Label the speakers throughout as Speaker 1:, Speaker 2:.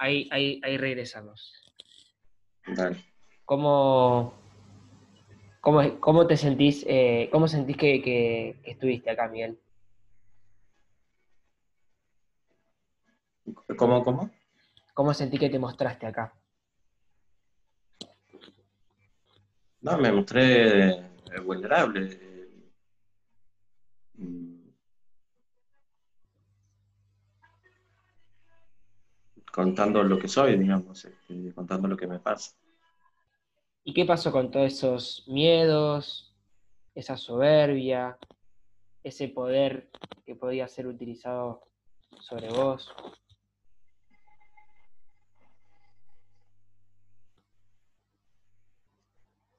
Speaker 1: ahí, ahí, ahí regresamos.
Speaker 2: Dale.
Speaker 1: ¿Cómo, cómo, cómo te sentís, eh, cómo sentís que, que- que estuviste acá, Miguel?
Speaker 2: ¿Cómo, cómo?
Speaker 1: ¿Cómo sentís que te mostraste acá?
Speaker 2: No, me mostré eh, vulnerable. Contando lo que soy, digamos, este, contando lo que me pasa.
Speaker 1: ¿Y qué pasó con todos esos miedos, esa soberbia, ese poder que podía ser utilizado sobre vos?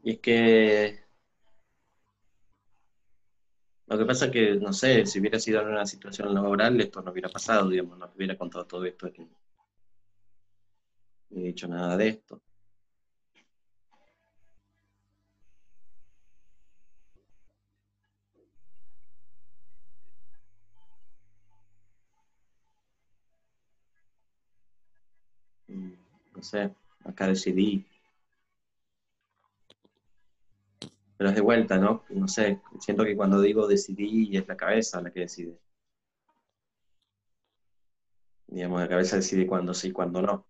Speaker 2: Y es que lo que pasa es que, no sé, si hubiera sido en una situación laboral, esto no hubiera pasado, digamos, no hubiera contado todo esto, he dicho nada de esto. Mm, No sé, acá decidí. Pero es de vuelta, ¿no? No sé, siento que cuando digo decidí es la cabeza la que decide. Digamos, la cabeza decide cuándo sí, cuándo no.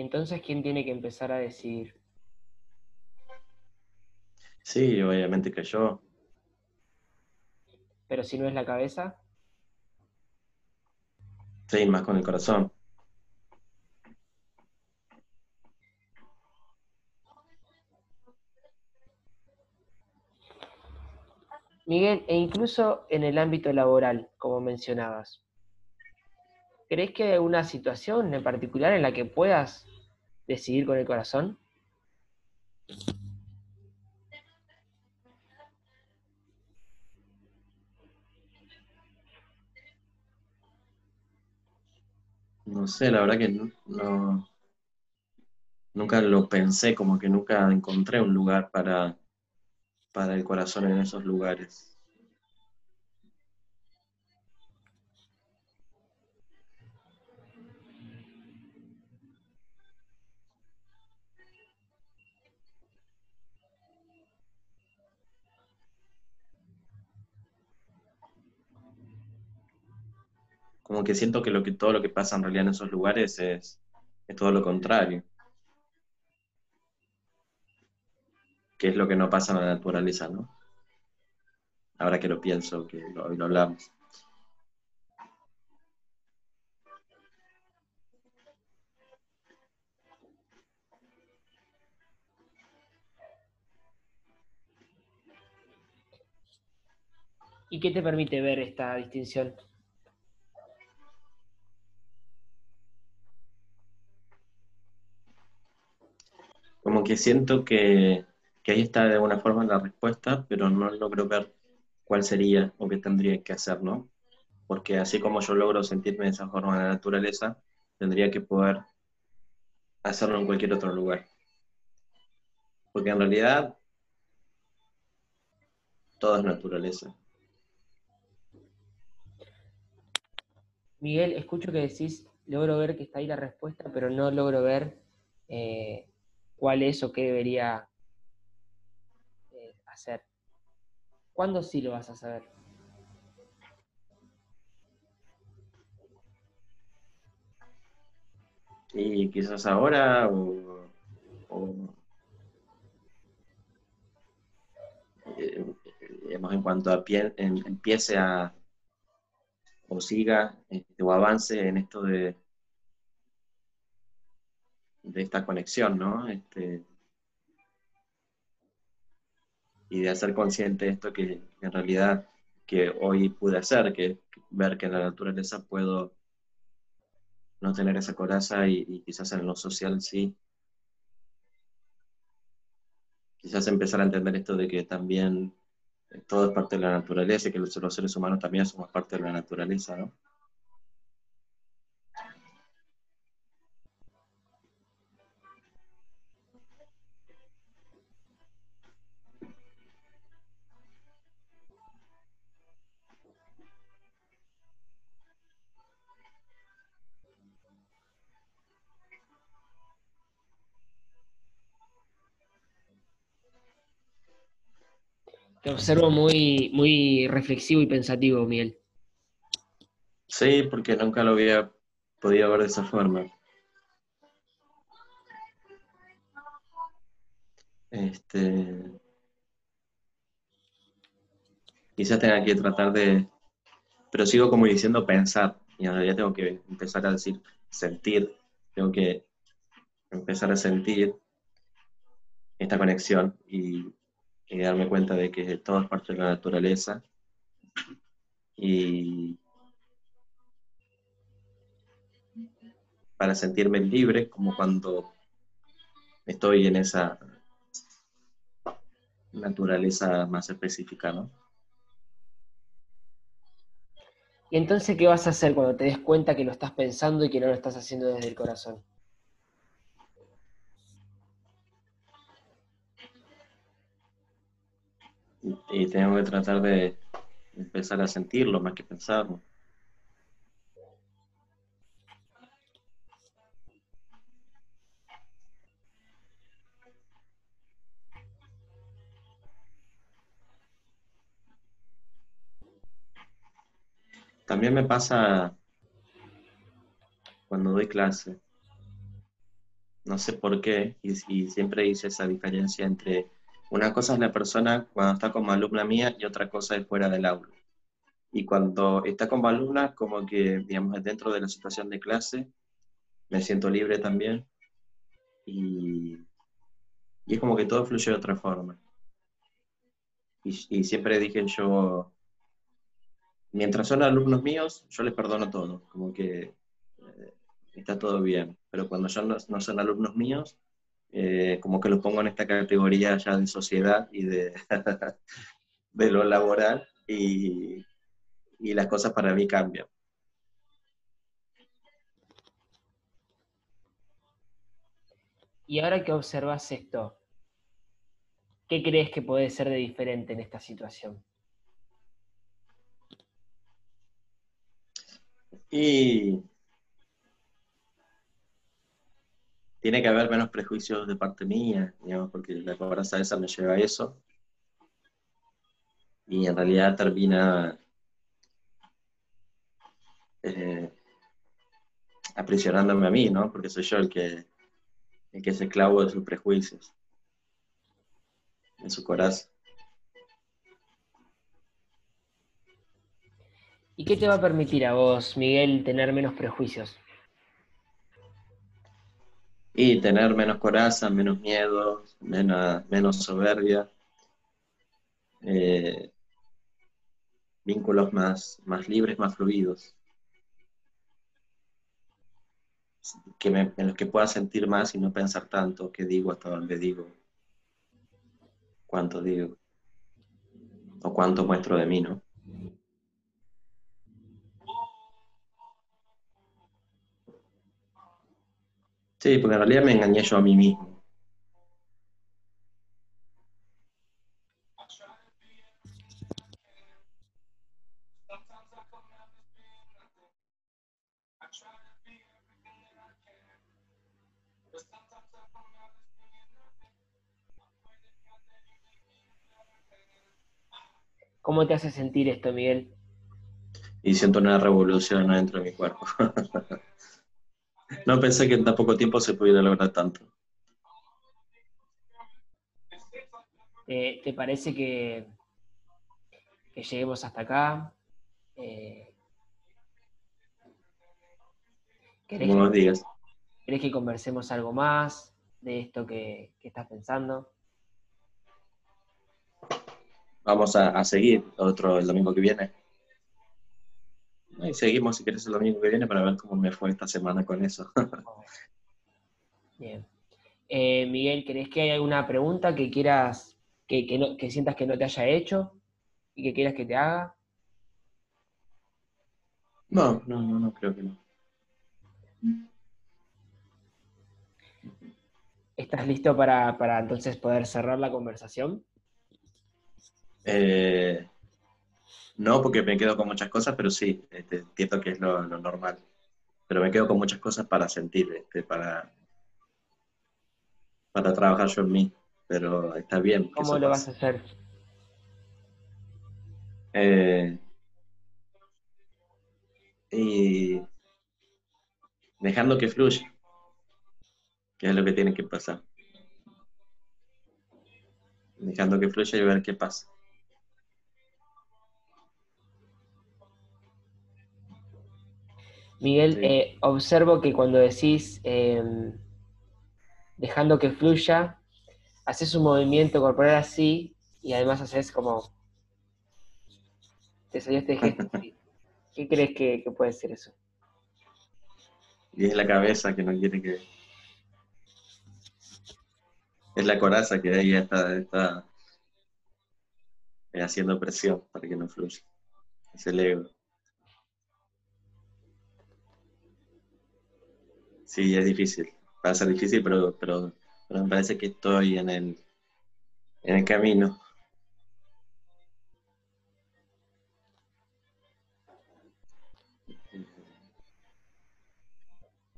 Speaker 1: Entonces, ¿quién tiene que empezar a decidir?
Speaker 2: Sí, obviamente que yo.
Speaker 1: Pero si no es la cabeza,
Speaker 2: Sí, más con el corazón.
Speaker 1: Miguel, e incluso en el ámbito laboral, como mencionabas, ¿crees que hay alguna situación en particular en la que puedas decidir con el corazón?
Speaker 2: No sé, la verdad que no, nunca lo pensé, como que nunca encontré un lugar para, para el corazón en esos lugares. Como que siento que, todo lo que pasa en realidad en esos lugares es, es todo lo contrario. Que es lo que no pasa en la naturaleza, ¿no? Ahora que lo pienso, que hoy lo hablamos.
Speaker 1: ¿Y qué te permite ver esta distinción?
Speaker 2: Como que siento que, que ahí está de alguna forma la respuesta, pero no logro ver cuál sería o qué tendría que hacer, ¿no? Porque así como yo logro sentirme de esa forma en la naturaleza, tendría que poder hacerlo en cualquier otro lugar. Porque en realidad todo es naturaleza.
Speaker 1: Miguel, escucho que decís, logro ver que está ahí la respuesta, pero no logro ver eh, cuál es o qué debería eh, hacer. ¿Cuándo sí lo vas a saber?
Speaker 2: Y quizás ahora o, o, eh, en cuanto a pie- en- empiece a o siga este, o avance en esto de, de esta conexión, ¿no? Este, y de hacer consciente esto que, en realidad que hoy pude hacer, que ver que en la naturaleza puedo no tener esa coraza y, y quizás en lo social sí. Quizás empezar a entender esto de que también todo es parte de la naturaleza y que los, los seres humanos también somos parte de la naturaleza, ¿no?
Speaker 1: Observo muy, muy reflexivo y pensativo, Miguel.
Speaker 2: Sí, porque nunca lo había podido ver de esa forma. Este, quizás tenga que tratar de, pero sigo como diciendo pensar, y en realidad tengo que empezar a decir sentir, tengo que empezar a sentir esta conexión y, darme cuenta de que todo es parte de la naturaleza y para sentirme libre como cuando estoy en esa naturaleza más específica, ¿no?
Speaker 1: ¿Y entonces qué vas a hacer cuando te des cuenta que lo estás pensando y que no lo estás haciendo desde el corazón?
Speaker 2: Y tengo que tratar de empezar a sentirlo más que pensarlo. También me pasa cuando doy clase. No sé por qué, y, siempre hice esa diferencia entre una cosa es la persona cuando está como alumna mía y otra cosa es fuera del aula. Y cuando está como alumna, como que, digamos, dentro de la situación de clase, me siento libre también. Y, y es como que todo fluye de otra forma. Y, y siempre dije yo, mientras son alumnos míos, yo les perdono todo, como que eh, está todo bien. Pero cuando ya no, son alumnos míos, eh, como que los pongo en esta categoría ya de sociedad y de, de lo laboral y, y las cosas para mí cambian.
Speaker 1: Y ahora que observas esto, ¿qué crees que puede ser de diferente en esta situación?
Speaker 2: Y tiene que haber menos prejuicios de parte mía, digamos, porque la cobranza esa me lleva a eso. Y en realidad termina eh, aprisionándome a mí, ¿no? Porque soy yo el que, el que es esclavo de sus prejuicios, de su corazón.
Speaker 1: ¿Y qué te va a permitir a vos, Miguel, tener menos prejuicios?
Speaker 2: Y tener menos coraza, menos miedo, menos, menos soberbia, eh, vínculos más, más libres, más fluidos, que en los que pueda sentir más y no pensar tanto qué digo hasta dónde digo, cuánto digo, o cuánto muestro de mí, ¿no? Sí, porque en realidad me engañé yo a mí mismo.
Speaker 1: ¿Cómo te hace sentir esto, Miguel?
Speaker 2: Y siento una revolución dentro de mi cuerpo. No pensé que en tan poco tiempo se pudiera lograr tanto.
Speaker 1: Eh, ¿Te parece que, que lleguemos hasta acá? Eh,
Speaker 2: ¿Querés días.
Speaker 1: ¿Querés que conversemos algo más de esto que, estás pensando?
Speaker 2: Vamos a, a, seguir otro el domingo que viene. Y seguimos si quieres el domingo que viene para ver cómo me fue esta semana con eso.
Speaker 1: Bien. Eh, Miguel, ¿crees que hay alguna pregunta que quieras, que, que sientas que no te haya hecho y que quieras que te haga?
Speaker 2: No, no, no, no creo que no.
Speaker 1: ¿Estás listo para, para entonces poder cerrar la conversación?
Speaker 2: Eh, no, porque me quedo con muchas cosas, pero sí, este, entiendo que es lo, normal. Pero me quedo con muchas cosas para sentir, este, para, para trabajar yo en mí. Pero está bien.
Speaker 1: ¿Cómo lo vas a hacer?
Speaker 2: Eh, y dejando que fluya, que es lo que tiene que pasar. Dejando que fluya y ver qué pasa.
Speaker 1: Miguel, eh, observo que cuando decís em, dejando que fluya, haces un movimiento corporal así y además haces como... Te salió este gesto. ¿Qué crees que, puede ser eso?
Speaker 2: Y es la cabeza que no quiere que... Es la coraza que ahí está, está haciendo presión para que no fluya. Es el ego. Sí, es difícil. Va a ser difícil, pero, pero, pero me parece que estoy en el, en el camino.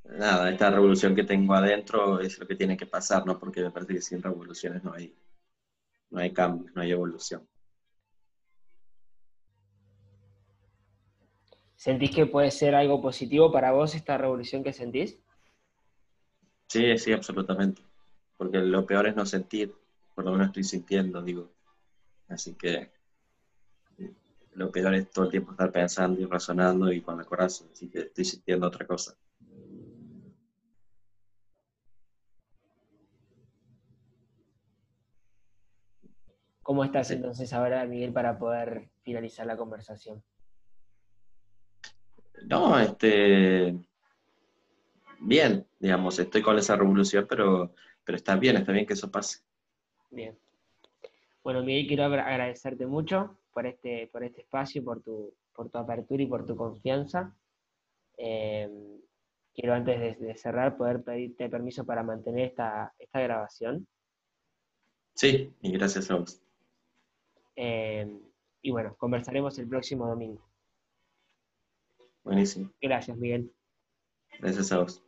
Speaker 2: Nada, esta revolución que tengo adentro es lo que tiene que pasar, ¿no? Porque me parece que sin revoluciones no hay, no hay cambio, no hay evolución.
Speaker 1: ¿Sentís que puede ser algo positivo para vos esta revolución que sentís?
Speaker 2: Sí, sí, absolutamente. Porque lo peor es no sentir, por lo menos estoy sintiendo, digo. Así que lo peor es todo el tiempo estar pensando y razonando y con el corazón, así que estoy sintiendo otra cosa.
Speaker 1: ¿Cómo estás entonces ahora, Miguel, para poder finalizar la conversación?
Speaker 2: No, este, bien, digamos, estoy con esa revolución, pero, pero está bien, está bien que eso pase.
Speaker 1: Bien. Bueno, Miguel, quiero agradecerte mucho por este, por este espacio, por tu, por tu apertura y por tu confianza. Em, quiero antes de, cerrar poder pedirte permiso para mantener esta, esta grabación.
Speaker 2: Sí, y gracias a vos.
Speaker 1: Em, y bueno, conversaremos el próximo domingo.
Speaker 2: Buenísimo.
Speaker 1: Gracias, Miguel.
Speaker 2: Gracias a vos.